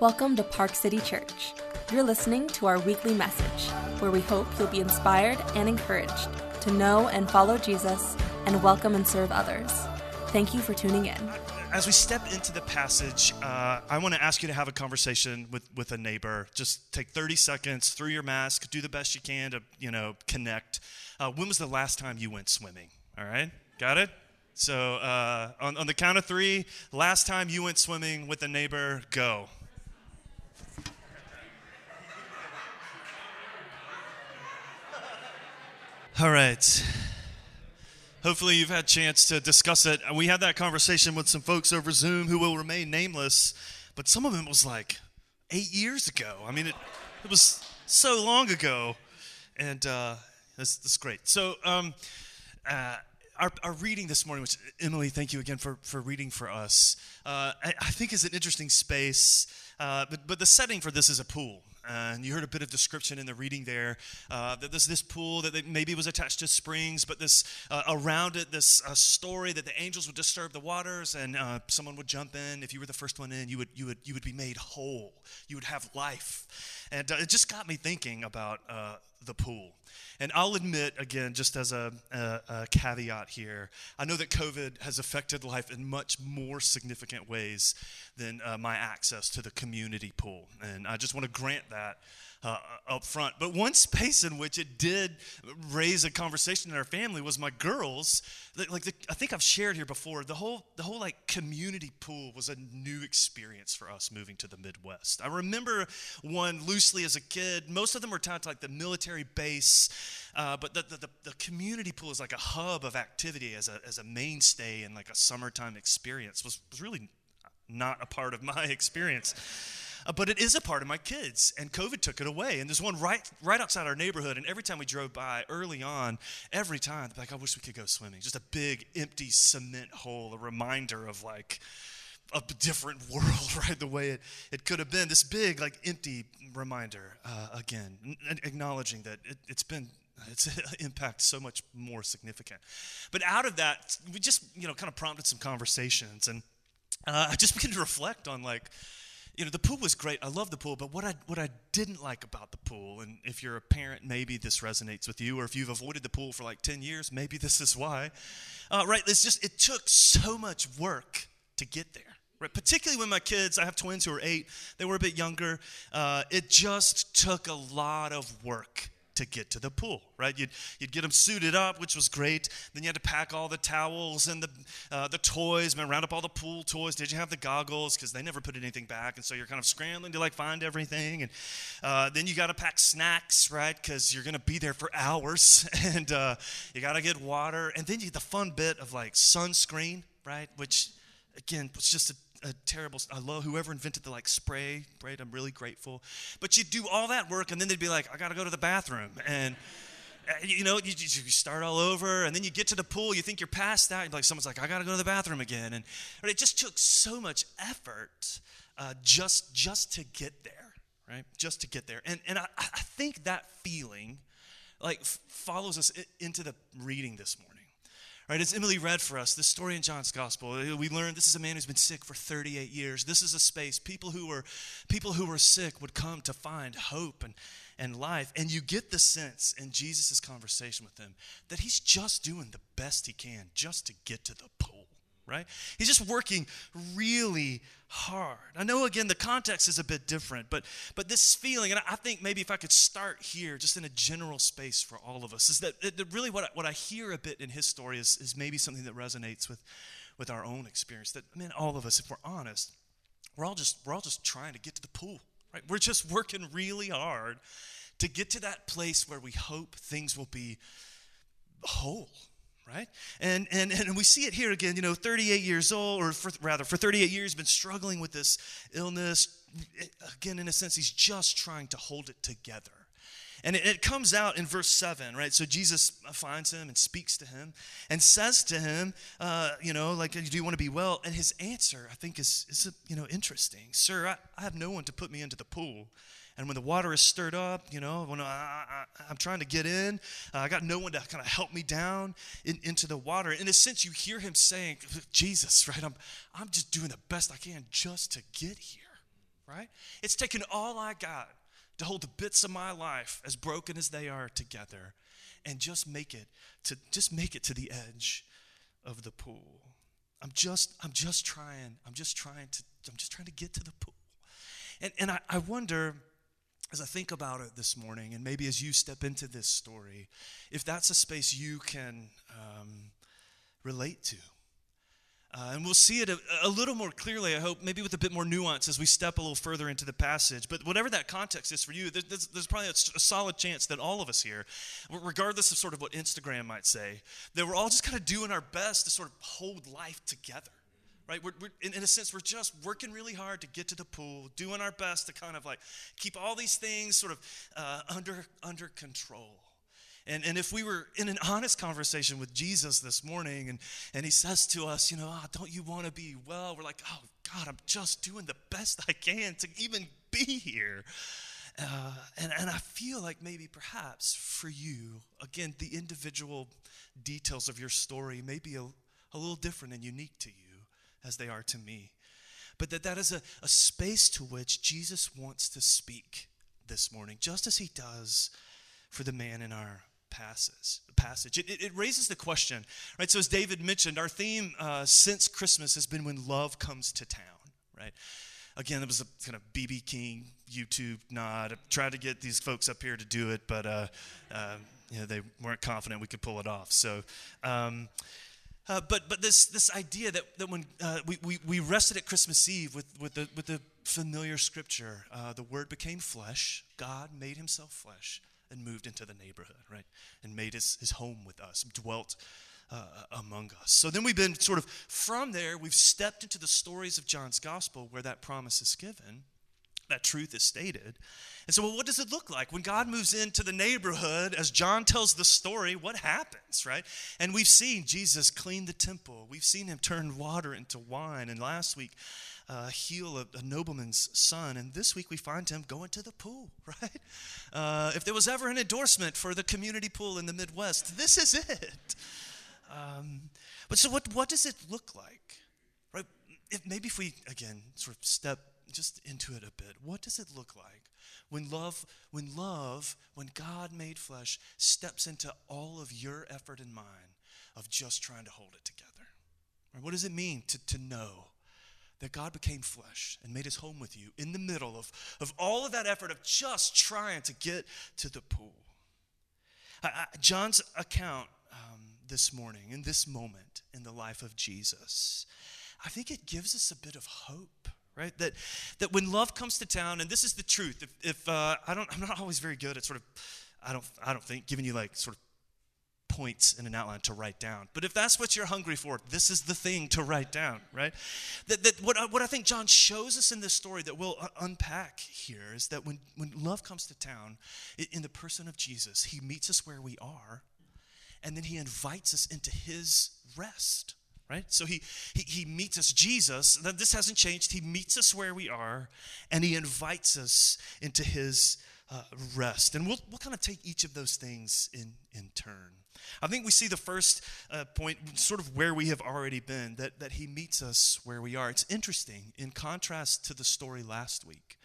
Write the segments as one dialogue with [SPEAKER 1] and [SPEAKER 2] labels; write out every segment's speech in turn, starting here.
[SPEAKER 1] Welcome to Park City Church. You're listening to our weekly message, where we hope you'll be inspired and encouraged to know and follow Jesus and welcome and serve others. Thank you for tuning in.
[SPEAKER 2] As we step into the passage, uh, I want to ask you to have a conversation with, with a neighbor. Just take 30 seconds through your mask, do the best you can to, you know, connect. Uh, when was the last time you went swimming? All right, got it? So uh, on, on the count of three, last time you went swimming with a neighbor, go. All right. Hopefully, you've had a chance to discuss it. We had that conversation with some folks over Zoom who will remain nameless, but some of them was like eight years ago. I mean, it, it was so long ago, and uh, that's, that's great. So, um, uh, our, our, reading this morning, which Emily, thank you again for, for reading for us, uh, I, I, think is an interesting space. Uh, but, but the setting for this is a pool. And you heard a bit of description in the reading there uh, that there's this pool that maybe was attached to springs, but this uh, around it, this uh, story that the angels would disturb the waters and uh, someone would jump in. If you were the first one in, you would, you would, you would be made whole, you would have life. And uh, it just got me thinking about the pool. And I'll admit, again, just as a, a, a, caveat here, I know that COVID has affected life in much more significant ways than uh, my access to the community pool. And I just want to grant that uh, up front. But one space in which it did raise a conversation in our family was my girls. Like the, I think I've shared here before, the whole the whole like community pool was a new experience for us moving to the Midwest. I remember one loosely as a kid. Most of them were tied to like the military base, uh, but the, the, the community pool is like a hub of activity as a as a mainstay and like a summertime experience. Was was really not a part of my experience. Uh, but it is a part of my kids, and COVID took it away. And there's one right right outside our neighborhood, and every time we drove by early on, every time, like, I wish we could go swimming. Just a big, empty cement hole, a reminder of like a different world, right? The way it, it could have been. This big, like, empty reminder, uh, again, n- acknowledging that it, it's been its impact so much more significant. But out of that, we just, you know, kind of prompted some conversations. And uh, I just began to reflect on, like, you know, the pool was great. I love the pool, but what I what I didn't like about the pool, and if you're a parent, maybe this resonates with you, or if you've avoided the pool for like ten years, maybe this is why. Uh, right? It's just it took so much work to get there. Right? Particularly when my kids, I have twins who are eight, they were a bit younger. Uh, it just took a lot of work to get to the pool, right? You'd, you'd get them suited up, which was great. Then you had to pack all the towels and the, uh, the toys, man, round up all the pool toys. Did you have the goggles? Because they never put anything back. And so you're kind of scrambling to like find everything. And uh, then you got to pack snacks, right? Because you're going to be there for hours. and uh, you got to get water. And then you get the fun bit of like sunscreen, right? Which, again, was just a a terrible i love whoever invented the like spray right i'm really grateful. But you'd do all that work and then they'd be like i gotta go to the bathroom. And uh, you know you, you start all over and then you get to the pool you think you're past that and like someone's like i gotta go to the bathroom again. And it just took so much effort uh, just just to get there right? Just to get there. And and i, I think that feeling like follows us into the reading this morning Right, as Emily read for us, this story in John's gospel, uh, we learned this is a man who's been sick for 38 years. This is a space people who were people who were sick would come to find hope and, and life. And you get the sense in Jesus' conversation with them that he's just doing the best he can just to get to the pool right? He's just working really hard. I know again the context is a bit different, but but this feeling, and I think maybe if I could start here, just in a general space for all of us, is that, that really what I, what I hear a bit in his story is, is maybe something that resonates with with our own experience. That I mean, all of us, if we're honest, we're all just we're all just trying to get to the pool, right? We're just working really hard to get to that place where we hope things will be whole right? And, and, and we see it here again, you know, 38 years old, or for, rather, for 38 years, been struggling with this illness. Again, in a sense, he's just trying to hold it together. And it, it, comes out in verse 7, right? So Jesus finds him and speaks to him and says to him, uh, you know, like, do you want to be well? And his answer, I think, is, is you know, interesting. Sir, I, I have no one to put me into the pool. And when the water is stirred up, you know, when I, am trying to get in, uh, I got no one to kind of help me down in, into the water. In a sense, you hear him saying, Jesus, right? I'm, I'm just doing the best I can just to get here, right? It's taken all I got to hold the bits of my life, as broken as they are, together and just make it to just make it to the edge of the pool. I'm just I'm just trying I'm just trying to I'm just trying to get to the pool. And and I, I wonder as I think about it this morning, and maybe as you step into this story, if that's a space you can um, relate to. Uh, and we'll see it a, a, little more clearly, I hope, maybe with a bit more nuance as we step a little further into the passage. But whatever that context is for you, there's, there's probably a, a, solid chance that all of us here, regardless of sort of what Instagram might say, that we're all just kind of doing our best to sort of hold life together. Right? We're, we're in, in a sense, we're just working really hard to get to the pool, doing our best to kind of like keep all these things sort of uh, under, under control. And, and if we were in an honest conversation with Jesus this morning and, and he says to us, you know, oh, don't you want to be well? We're like, oh, God, I'm just doing the best I can to even be here. Uh, and, and I feel like maybe perhaps for you, again, the individual details of your story may be a, a little different and unique to you as they are to me. But that that is a, a space to which Jesus wants to speak this morning, just as he does for the man in our passes, passage. It, it, raises the question, right? So, as David mentioned, our theme uh, since Christmas has been when love comes to town, right? Again, it was a kind of BB King U2 nod. I tried to get these folks up here to do it, but uh, uh, you know, they weren't confident we could pull it off. So, um, uh, but but this this idea that, that when uh, we, we, we rested at Christmas Eve with, with the with the familiar scripture, uh, the Word became flesh. God made Himself flesh and moved into the neighborhood, right? And made his, his home with us, dwelt uh, among us. So then we've been sort of from there, we've stepped into the stories of John's gospel where that promise is given, that truth is stated. And so, well, what does it look like when God moves into the neighborhood? As John tells the story, what happens, right? And we've seen Jesus clean the temple, we've seen him turn water into wine. And last week, uh, heal a, a, nobleman's son. And this week we find him going to the pool, right? Uh, if there was ever an endorsement for the community pool in the Midwest, this is it. Um, but so, what, what does it look like? Right? If, maybe if we, again, sort of step just into it a bit, what does it look like? When love, when love, when God made flesh steps into all of your effort and mine of just trying to hold it together. Right? What does it mean to, to know that God became flesh and made his home with you in the middle of, of all of that effort of just trying to get to the pool. I, I, John's account um, this morning, in this moment in the life of Jesus, I think it gives us a bit of hope. Right? That, that when love comes to town, and this is the truth. If, if uh, I don't, I'm not always very good at sort of, I don't, I don't think giving you like sort of points in an outline to write down. But if that's what you're hungry for, this is the thing to write down, right? That, that what, what I think John shows us in this story that we'll unpack here is that when, when love comes to town, in the person of Jesus, he meets us where we are, and then he invites us into his rest right? So he, he he meets us. Jesus this hasn't changed. He meets us where we are and he invites us into his uh, rest. And we'll, we'll kind of take each of those things in in turn. I think we see the first uh, point, sort of where we have already been, that, that he meets us where we are. It's interesting, in contrast to the story last week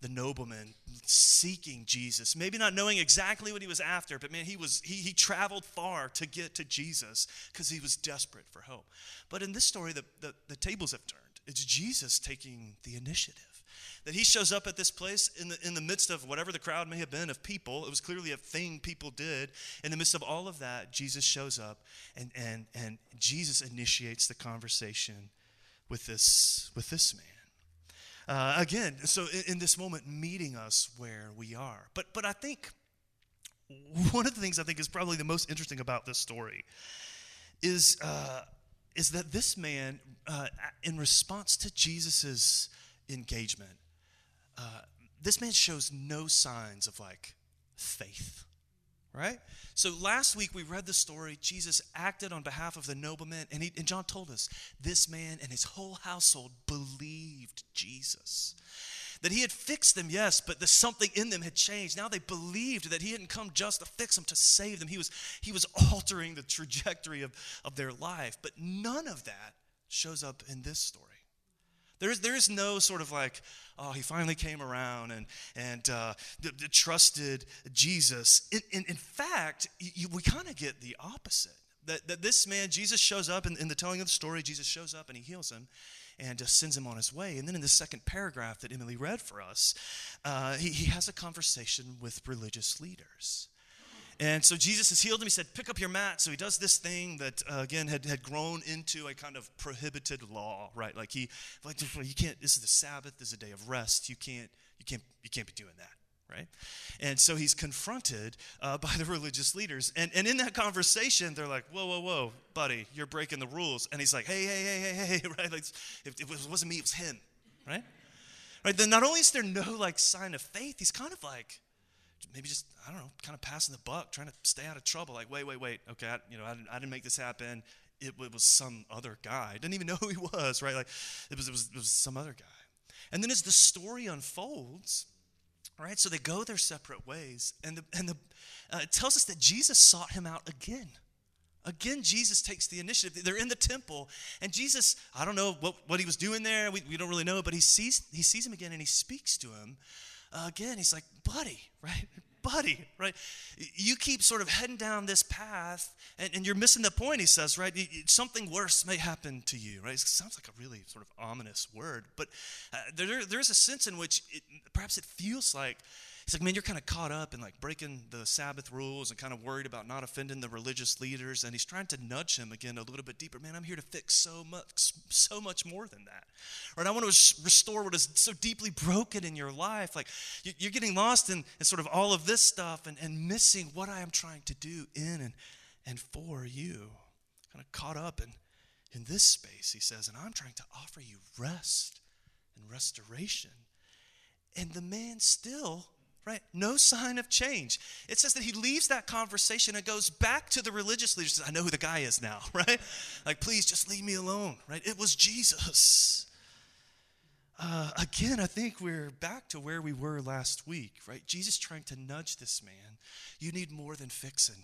[SPEAKER 2] the nobleman seeking Jesus, maybe not knowing exactly what he was after, but man, he was he, he traveled far to get to Jesus because he was desperate for help. But in this story, the, the, the tables have turned. It's Jesus taking the initiative that he shows up at this place in the, in the midst of whatever the crowd may have been of people. It was clearly a thing people did. In the midst of all of that, Jesus shows up and, and, and Jesus initiates the conversation with this, with this man. Uh, again, so in, in, this moment, meeting us where we are. But, but I think one of the things I think is probably the most interesting about this story is, uh, is that this man, uh, in response to Jesus's engagement, uh, this man shows no signs of like faith right? So last week we read the story jesus acted on behalf of the nobleman and, he, and john told us this man and his whole household believed jesus. That he had fixed them yes but the something in them had changed. Now they believed that he hadn't come just to fix them to save them. He was he was altering the trajectory of, of their life. But none of that shows up in this story There's, there is no sort of like, oh, he finally came around and, and uh, trusted Jesus. In, in, in fact, you, we kind of get the opposite. That, that this man, Jesus shows up in, in the telling of the story, Jesus shows up and he heals him and uh, sends him on his way. And then in the second paragraph that Emily read for us, uh, he, he has a conversation with religious leaders. And so Jesus has healed him. He said, Pick up your mat. So he does this thing that, uh, again, had, had grown into a kind of prohibited law, right? Like, he, like, you can't, this is the Sabbath, this is a day of rest. You can't, you can't, you can't be doing that right? And so he's confronted uh, by the religious leaders. And, and in that conversation, they're like, whoa, whoa, whoa, buddy, you're breaking the rules. And he's like, hey, hey, hey, hey, hey, right? Like, it, it wasn't me, it was him, right? Right, then not only is there no like sign of faith, he's kind of like, maybe just I don't know, kind of passing the buck, trying to stay out of trouble. Like, wait, wait, wait. Okay, I, you know, I didn't, I didn't make this happen. It, it, was some other guy. Didn't even know who he was. Right? Like, it was, it was, it was some other guy. And then as the story unfolds, right? So they go their separate ways, and the, and the uh, it tells us that Jesus sought him out again. Again, Jesus takes the initiative. They're in the temple, and Jesus, I don't know what, what he was doing there. We, we don't really know, but he sees, he sees him again and he speaks to him again, he's like, buddy, right? Buddy, right? You keep sort of heading down this path and, and you're missing the point, he says, right? Something worse may happen to you, right? It sounds like a really sort of ominous word, but uh, there, there's a sense in which it, perhaps it feels like He's like, man, you're kind of caught up in like breaking the Sabbath rules and kind of worried about not offending the religious leaders. And he's trying to nudge him again a little bit deeper. Man, I'm here to fix so much, so much more than that. Right? I want to restore what is so deeply broken in your life. Like you're getting lost in, in sort of all of this stuff and, and missing what I am trying to do in and, and for you. Kind of caught up in, in this space, he says, and I'm trying to offer you rest and restoration. And the man still right? No sign of change. It says that he leaves that conversation and goes back to the religious leaders. Says, I know who the guy is now, right? Like, please just leave me alone, right? It was Jesus. Uh, again, I think we're back to where we were last week, right? Jesus trying to nudge this man. You need more than fixing.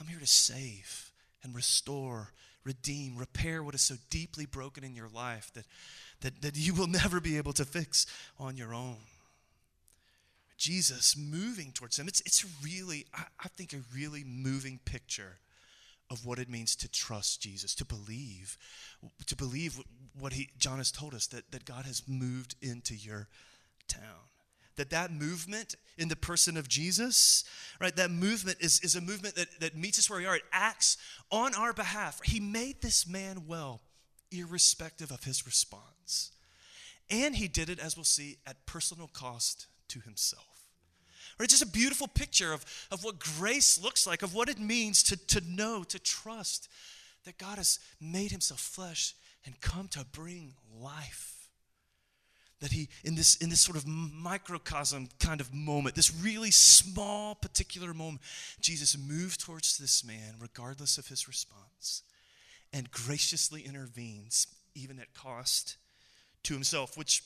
[SPEAKER 2] I'm here to save and restore, redeem, repair what is so deeply broken in your life that, that, that you will never be able to fix on your own. Jesus moving towards him. It's, it's really, I, I think, a really moving picture of what it means to trust Jesus, to believe, to believe what he, John has told us, that, that God has moved into your town. That that movement in the person of Jesus, right, that movement is, is a movement that, that meets us where we are. It acts on our behalf. He made this man well, irrespective of his response. And he did it, as we'll see, at personal cost to himself. Or it's just a beautiful picture of, of what grace looks like, of what it means to, to know, to trust that God has made himself flesh and come to bring life. That he, in this, in this sort of microcosm kind of moment, this really small particular moment, Jesus moved towards this man, regardless of his response, and graciously intervenes, even at cost to himself, which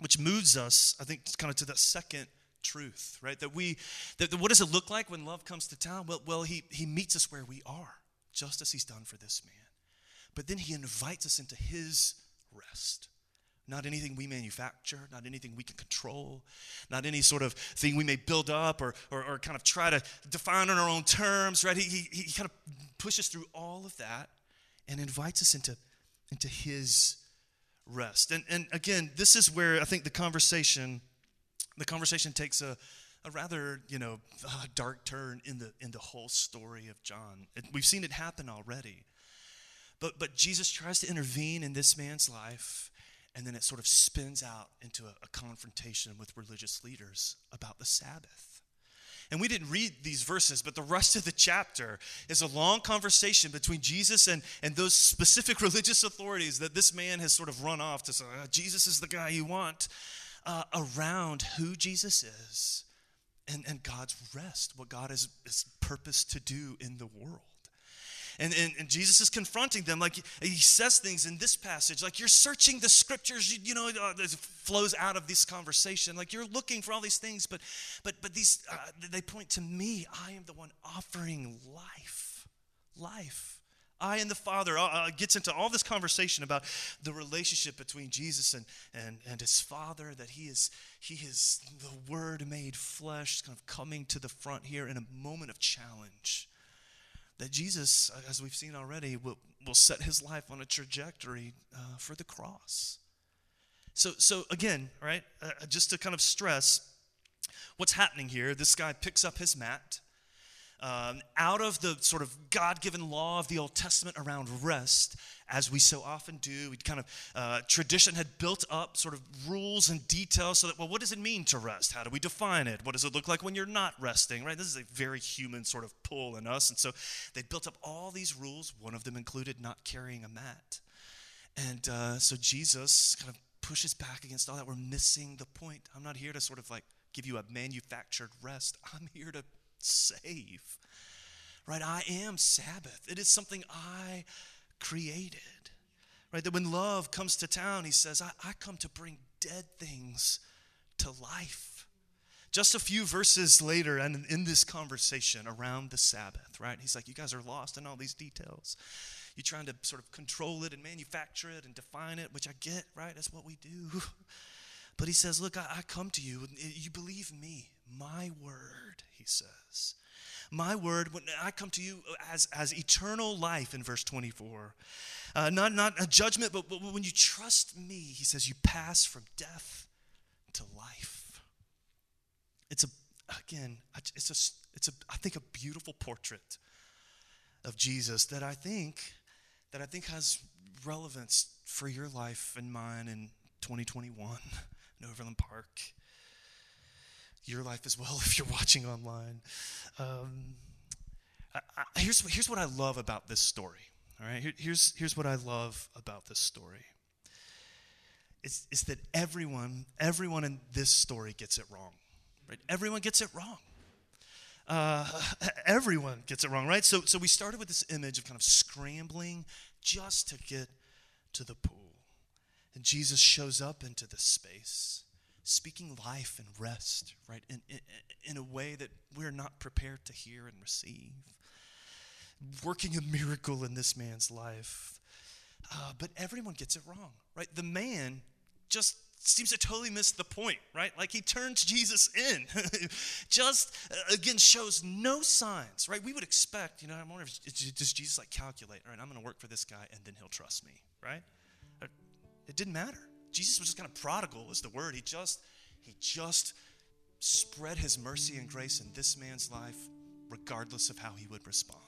[SPEAKER 2] which moves us, I think, kind of to that second truth, right? That we, that, what does it look like when love comes to town? Well, well he, he meets us where we are, just as he's done for this man. But then he invites us into his rest. Not anything we manufacture, not anything we can control, not any sort of thing we may build up or, or, or kind of try to define on our own terms, right? He, he, he kind of pushes through all of that and invites us into, into his rest. And, and again, this is where I think the conversation, the conversation takes a, a rather, you know, dark turn in the, in the whole story of John. It, we've seen it happen already. But, but Jesus tries to intervene in this man's life, and then it sort of spins out into a, a confrontation with religious leaders about the Sabbath. And we didn't read these verses, but the rest of the chapter is a long conversation between Jesus and, and those specific religious authorities that this man has sort of run off to say, oh, Jesus is the guy you want, uh, around who Jesus is and, and God's rest, what God has, has purposed to do in the world. And, and, and, Jesus is confronting them. Like he says things in this passage, like you're searching the scriptures, you, you know, uh, it flows out of this conversation. Like you're looking for all these things, but, but, but these, uh, they point to me. I am the one offering life. Life. I and the Father. Uh, uh, gets into all this conversation about the relationship between Jesus and, and, and his Father, that he is, he is the Word made flesh, kind of coming to the front here in a moment of challenge. That Jesus, as we've seen already, will, will set his life on a trajectory uh, for the cross. So, so again, right, uh, just to kind of stress what's happening here, this guy picks up his mat um, out of the sort of God given law of the Old Testament around rest, as we so often do. We kind of, uh, tradition had built up sort of rules and details so that, well, what does it mean to rest? How do we define it? What does it look like when you're not resting, right? This is a very human sort of pull in us. And so they built up all these rules. One of them included not carrying a mat. And uh, so Jesus kind of pushes back against all that. We're missing the point. I'm not here to sort of like give you a manufactured rest, I'm here to save. Right? I am Sabbath. It is something I created. Right? That when love comes to town, he says, I, I come to bring dead things to life. Just a few verses later, and in this conversation around the Sabbath, right? He's like, You guys are lost in all these details. You're trying to sort of control it and manufacture it and define it, which I get, right? That's what we do. But he says, Look, I, I come to you, you believe me, my word, he says. My word, when I come to you as, as eternal life in verse 24. Uh, not, not a judgment, but, but when you trust me, he says, you pass from death to life. It's a, again, it's a, it's a, I think, a beautiful portrait of Jesus that I think, that I think has relevance for your life and mine in 2021 in Overland Park. Your life as well if you're watching online. Um, I, I, here's, here's what I love about this story. All right, Here, here's, here's what I love about this story. It's, it's that everyone, everyone in this story gets it wrong. Right? Everyone gets it wrong. Uh, everyone gets it wrong, right? So, so we started with this image of kind of scrambling just to get to the pool. And Jesus shows up into this space, speaking life and rest, right, in, in, in, a way that we're not prepared to hear and receive. Working a miracle in this man's life. Uh, but everyone gets it wrong, right? The man just seems to totally miss the point, right? Like he turns Jesus in. just, uh, again, shows no signs, right? We would expect, you know, I wonder if, does Jesus like calculate, all right, I'm going to work for this guy and then he'll trust me, right? It didn't matter. Jesus was just kind of prodigal, is the word. He just, he just spread his mercy and grace in this man's life, regardless of how he would respond.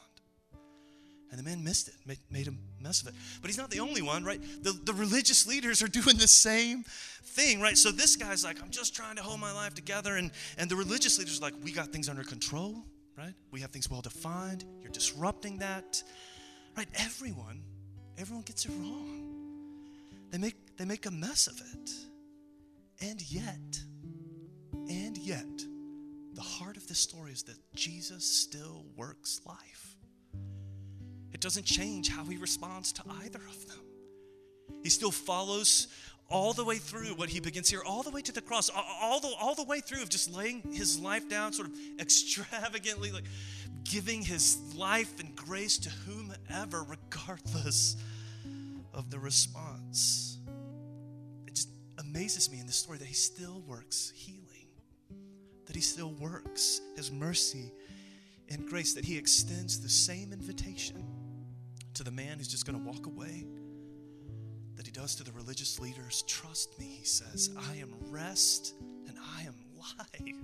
[SPEAKER 2] And the man missed it, made, a mess of it. But he's not the only one, right? The, the religious leaders are doing the same thing, right? So this guy's like, I'm just trying to hold my life together. And, and the religious leaders are like, we got things under control, right? We have things well defined. You're disrupting that, right? Everyone, everyone gets it wrong. They make, they make a mess of it. And yet, and yet, the heart of this story is that Jesus still works life. It doesn't change how he responds to either of them. He still follows all the way through what he begins here, all the way to the cross, all the, all the way through of just laying his life down, sort of extravagantly, like giving his life and grace to whomever, regardless of the response. Amazes me in this story that he still works healing, that he still works his mercy and grace, that he extends the same invitation to the man who's just going to walk away that he does to the religious leaders. Trust me, he says, I am rest and I am life.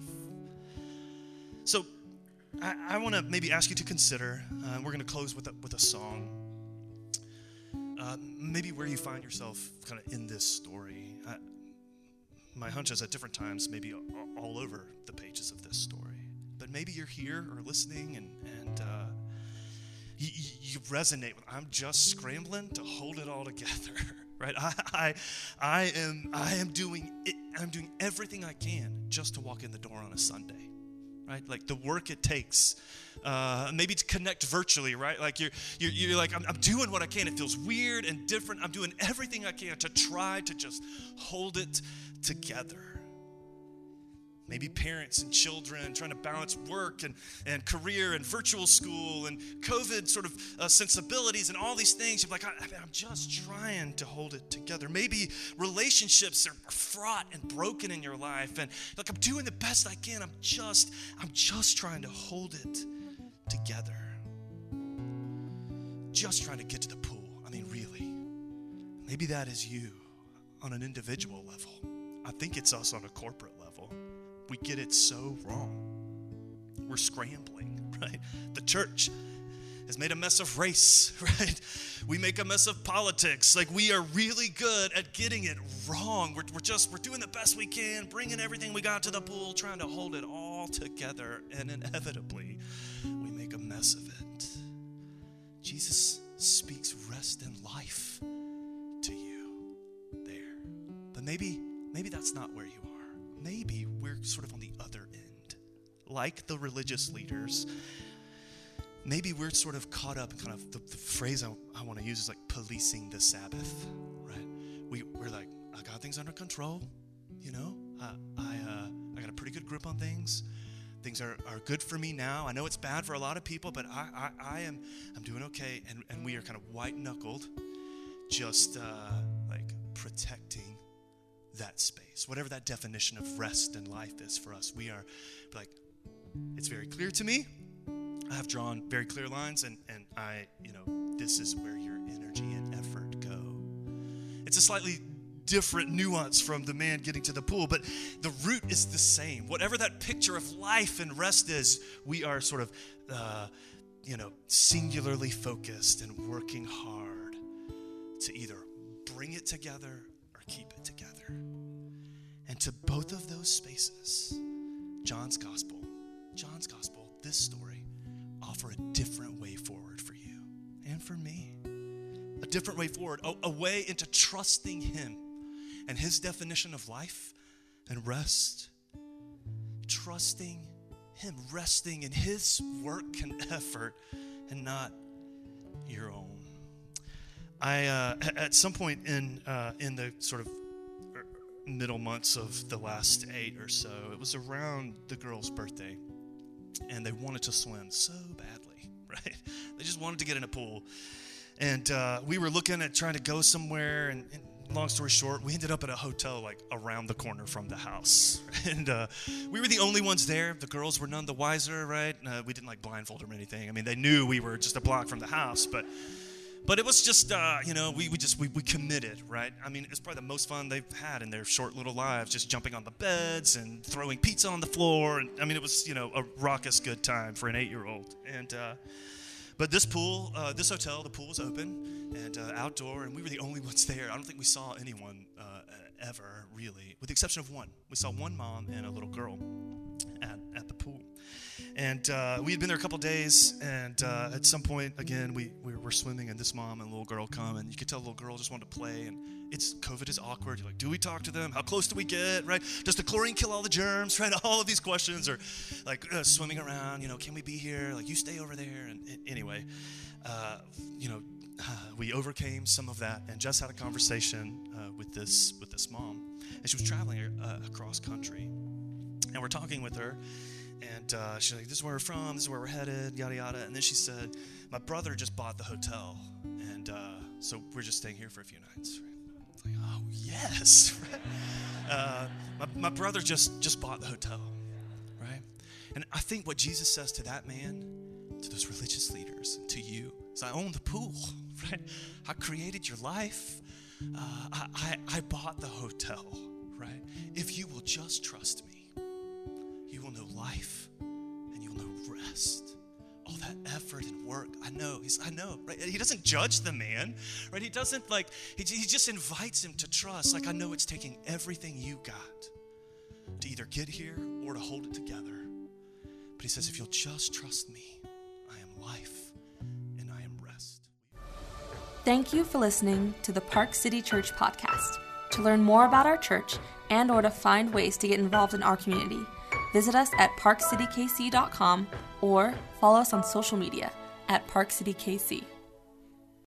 [SPEAKER 2] So, I, I want to maybe ask you to consider, uh, we're going to close with a, with a song uh, maybe where you find yourself kind of in this story. My hunch is at different times, maybe all over the pages of this story. But maybe you're here or listening and, and uh, you, you, resonate with, I'm just scrambling to hold it all together. right I, I i am i am doing it, i'm doing everything i can just to walk in the door on a sunday right? Like the work it takes. Uh, maybe to connect virtually, right? Like you're, you're, you're like, I'm, I'm doing what I can. It feels weird and different. I'm doing everything I can to try to just hold it together. Maybe parents and children trying to balance work and, and career and virtual school and COVID sort of uh, sensibilities and all these things. You're like, I, am just trying to hold it together. Maybe relationships are fraught and broken in your life, and like I'm doing the best I can. I'm just, I'm just trying to hold it together. Just trying to get to the pool. I mean, really. Maybe that is you on an individual level. I think it's us on a corporate level we get it so wrong. We're scrambling, right? The church has made a mess of race, right? We make a mess of politics. Like we are really good at getting it wrong. We're, we're just, we're doing the best we can, bringing everything we got to the pool, trying to hold it all together. And inevitably, we make a mess of it. Jesus speaks rest and life to you there. But maybe, maybe that's not where you are maybe we're sort of on the other end. Like the religious leaders, maybe we're sort of caught up in kind of the, the phrase I, I want to use is like policing the Sabbath, right? We, we're like, I got things under control, you know? I, I, uh, I got a pretty good grip on things. Things are, are good for me now. I know it's bad for a lot of people, but I, I, I am I'm doing okay. And, and we are kind of white knuckled, just uh, that space, whatever that definition of rest and life is for us. We are like, it's very clear to me. I have drawn very clear lines, and, and I, you know, this is where your energy and effort go. It's a slightly different nuance from the man getting to the pool, but the root is the same. Whatever that picture of life and rest is, we are sort of, uh, you know, singularly focused and working hard to either bring it together or keep it together. And to both of those spaces, John's gospel, John's gospel, this story, offer a different way forward for you and for me. A different way forward, a, a way into trusting Him and His definition of life and rest. Trusting Him, resting in His work and effort and not your own. I uh, at some point in uh, in the sort of middle months of the last eight or so. It was around the girl's birthday, and they wanted to swim so badly, right? They just wanted to get in a pool. And uh, we were looking at trying to go somewhere, and, and, long story short, we ended up at a hotel like around the corner from the house. And uh, we were the only ones there. The girls were none the wiser, right? Uh, we didn't like blindfold them or anything. I mean, they knew we were just a block from the house, but but it was just, uh, you know, we, we just, we, we committed, right? I mean, it's probably the most fun they've had in their short little lives, just jumping on the beds and throwing pizza on the floor. And I mean, it was, you know, a raucous good time for an eight year old. And, uh, but this pool, uh, this hotel, the pool was open and uh, outdoor, and we were the only ones there. I don't think we saw anyone uh, ever, really, with the exception of one. We saw one mom and a little girl at, at the pool. And uh, we had been there a couple days, and uh, at some point, again, we, we were swimming, and this mom and little girl come, and you could tell the little girl just wanted to play, and it's COVID is awkward. You're like, do we talk to them? How close do we get? Right? Does the chlorine kill all the germs? Right? All of these questions are like uh, swimming around. You know, can we be here? Like, you stay over there. And, and anyway, uh, you know, we overcame some of that, and just had a conversation uh, with this with this mom, and she was traveling uh, across country, and we're talking with her and uh, she's like, This is where we're from, this is where we're headed, yada, yada. And then she said, My brother just bought the hotel. And uh, so we're just staying here for a few nights. Like, oh, yes. uh, my, my brother just, just bought the hotel, right? And I think what Jesus says to that man, to those religious leaders, to you, is I own the pool, right? I created your life. Uh, I, I, I bought the hotel, right? If you will just trust me you will know life and you'll know rest. All that effort and work. I know. He's, I know, right? He doesn't judge the man, right? He doesn't like, he, he just invites him to trust. Like, I know it's taking everything you got to either get here or to hold it together. But he says, if you'll just trust me, I am life and I am rest.
[SPEAKER 1] Thank you for listening to the Park City Church podcast. To learn more about our church and or to find ways to get involved in our community, Visit us at parkcitykc.com or follow us on social media at parkcitykc.